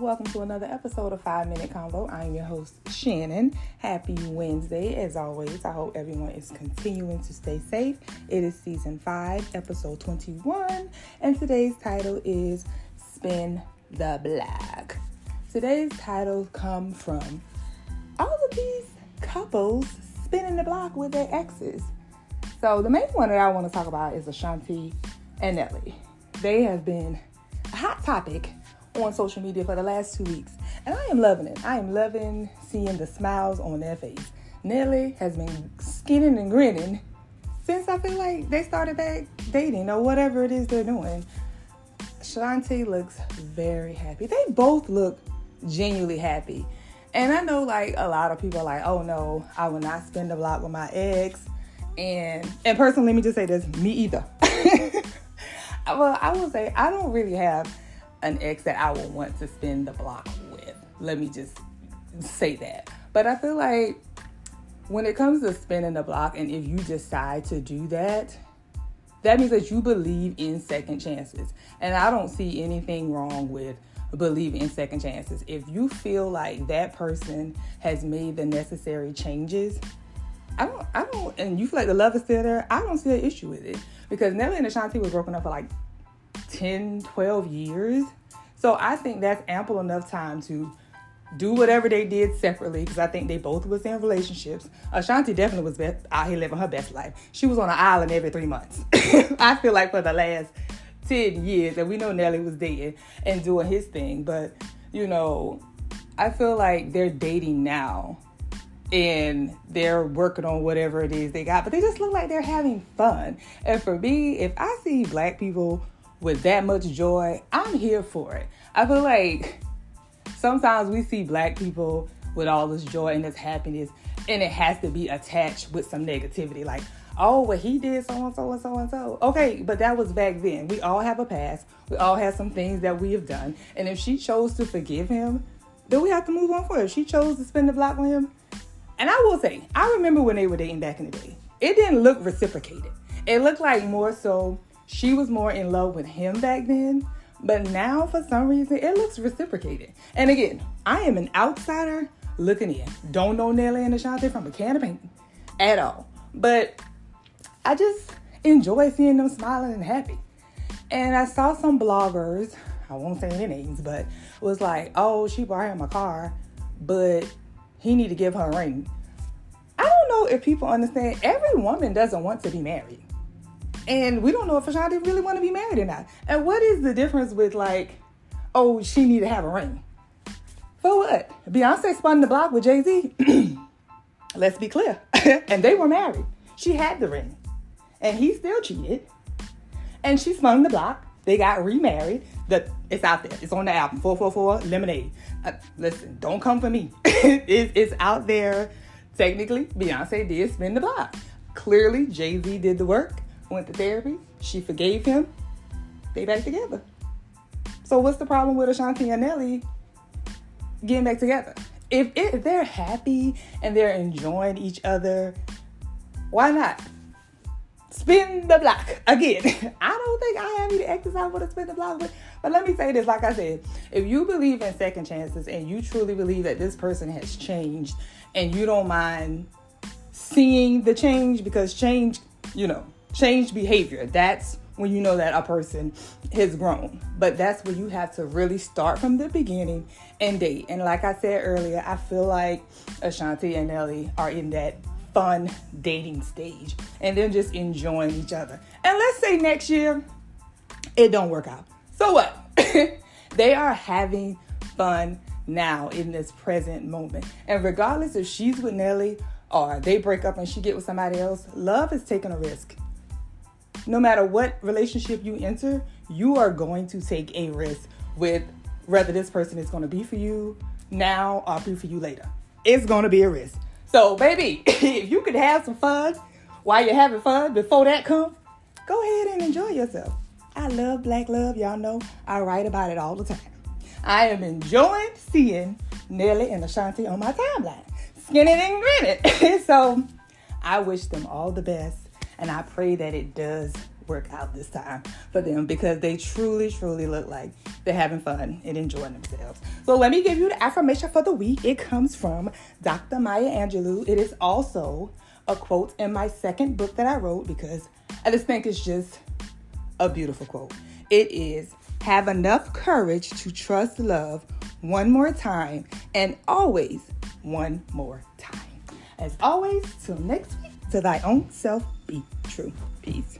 Welcome to another episode of Five Minute Convo. I'm your host, Shannon. Happy Wednesday. As always, I hope everyone is continuing to stay safe. It is season 5, episode 21, and today's title is Spin the Block. Today's title come from all of these couples spinning the block with their exes. So the main one that I want to talk about is Ashanti and Nelly. They have been a hot topic on social media for the last two weeks, and I am loving it. I am loving seeing the smiles on their face. Nelly has been skinning and grinning since I feel like they started back dating or whatever it is they're doing. Shanti looks very happy. They both look genuinely happy. And I know like a lot of people are like, oh no, I will not spend a block with my ex. And and personally, let me just say this, me either. well, I will say I don't really have an ex that I would want to spend the block with. Let me just say that. But I feel like when it comes to spinning the block, and if you decide to do that, that means that you believe in second chances. And I don't see anything wrong with believing in second chances. If you feel like that person has made the necessary changes, I don't, I don't, and you feel like the love is still there, I don't see an issue with it. Because Nelly and Ashanti was broken up for like 10, 12 years. So I think that's ample enough time to do whatever they did separately because I think they both was in relationships. Ashanti definitely was best, out here living her best life. She was on an island every three months. I feel like for the last 10 years, and we know Nelly was dating and doing his thing, but you know, I feel like they're dating now and they're working on whatever it is they got, but they just look like they're having fun. And for me, if I see black people with that much joy, I'm here for it. I feel like sometimes we see black people with all this joy and this happiness, and it has to be attached with some negativity. Like, oh, well, he did so and so and so and so. Okay, but that was back then. We all have a past. We all have some things that we have done. And if she chose to forgive him, then we have to move on for her. She chose to spend the block on him. And I will say, I remember when they were dating back in the day. It didn't look reciprocated. It looked like more so she was more in love with him back then. But now, for some reason, it looks reciprocated. And again, I am an outsider looking in. Don't know Nelly and Ashanti from a can of paint at all. But I just enjoy seeing them smiling and happy. And I saw some bloggers, I won't say any names, but was like, oh, she bought him a car, but he need to give her a ring. I don't know if people understand every woman doesn't want to be married. And we don't know if Ashanti really want to be married or not. And what is the difference with like, oh, she need to have a ring? For what? Beyonce spun the block with Jay-Z. Let's be clear. and they were married. She had the ring. And he still cheated. And she spun the block. They got remarried. The, it's out there. It's on the album. 444 Lemonade. Uh, listen, don't come for me. it's, it's out there. Technically, Beyonce did spin the block. Clearly, Jay Z did the work went to therapy. She forgave him. They back together. So what's the problem with Ashanti and Nelly getting back together? If, if they're happy and they're enjoying each other, why not? Spin the block again. I don't think I have any exercise for to spin the block with. But let me say this, like I said, if you believe in second chances and you truly believe that this person has changed and you don't mind seeing the change because change, you know, change behavior. That's when you know that a person has grown. But that's when you have to really start from the beginning and date. And like I said earlier, I feel like Ashanti and Nelly are in that fun dating stage and they're just enjoying each other. And let's say next year it don't work out. So what? they are having fun now in this present moment. And regardless if she's with Nelly or they break up and she get with somebody else, love is taking a risk no matter what relationship you enter, you are going to take a risk with whether this person is going to be for you now or be for you later. It's going to be a risk. So, baby, if you could have some fun while you're having fun before that comes, go ahead and enjoy yourself. I love black love. Y'all know I write about it all the time. I am enjoying seeing Nelly and Ashanti on my timeline, skinning and grinning. so I wish them all the best and I pray that it does work out this time for them because they truly, truly look like they're having fun and enjoying themselves. So let me give you the affirmation for the week. It comes from Dr. Maya Angelou. It is also a quote in my second book that I wrote because I just think it's just a beautiful quote. It is have enough courage to trust love one more time and always one more time. As always, till next week, to thy own self be true. Peace.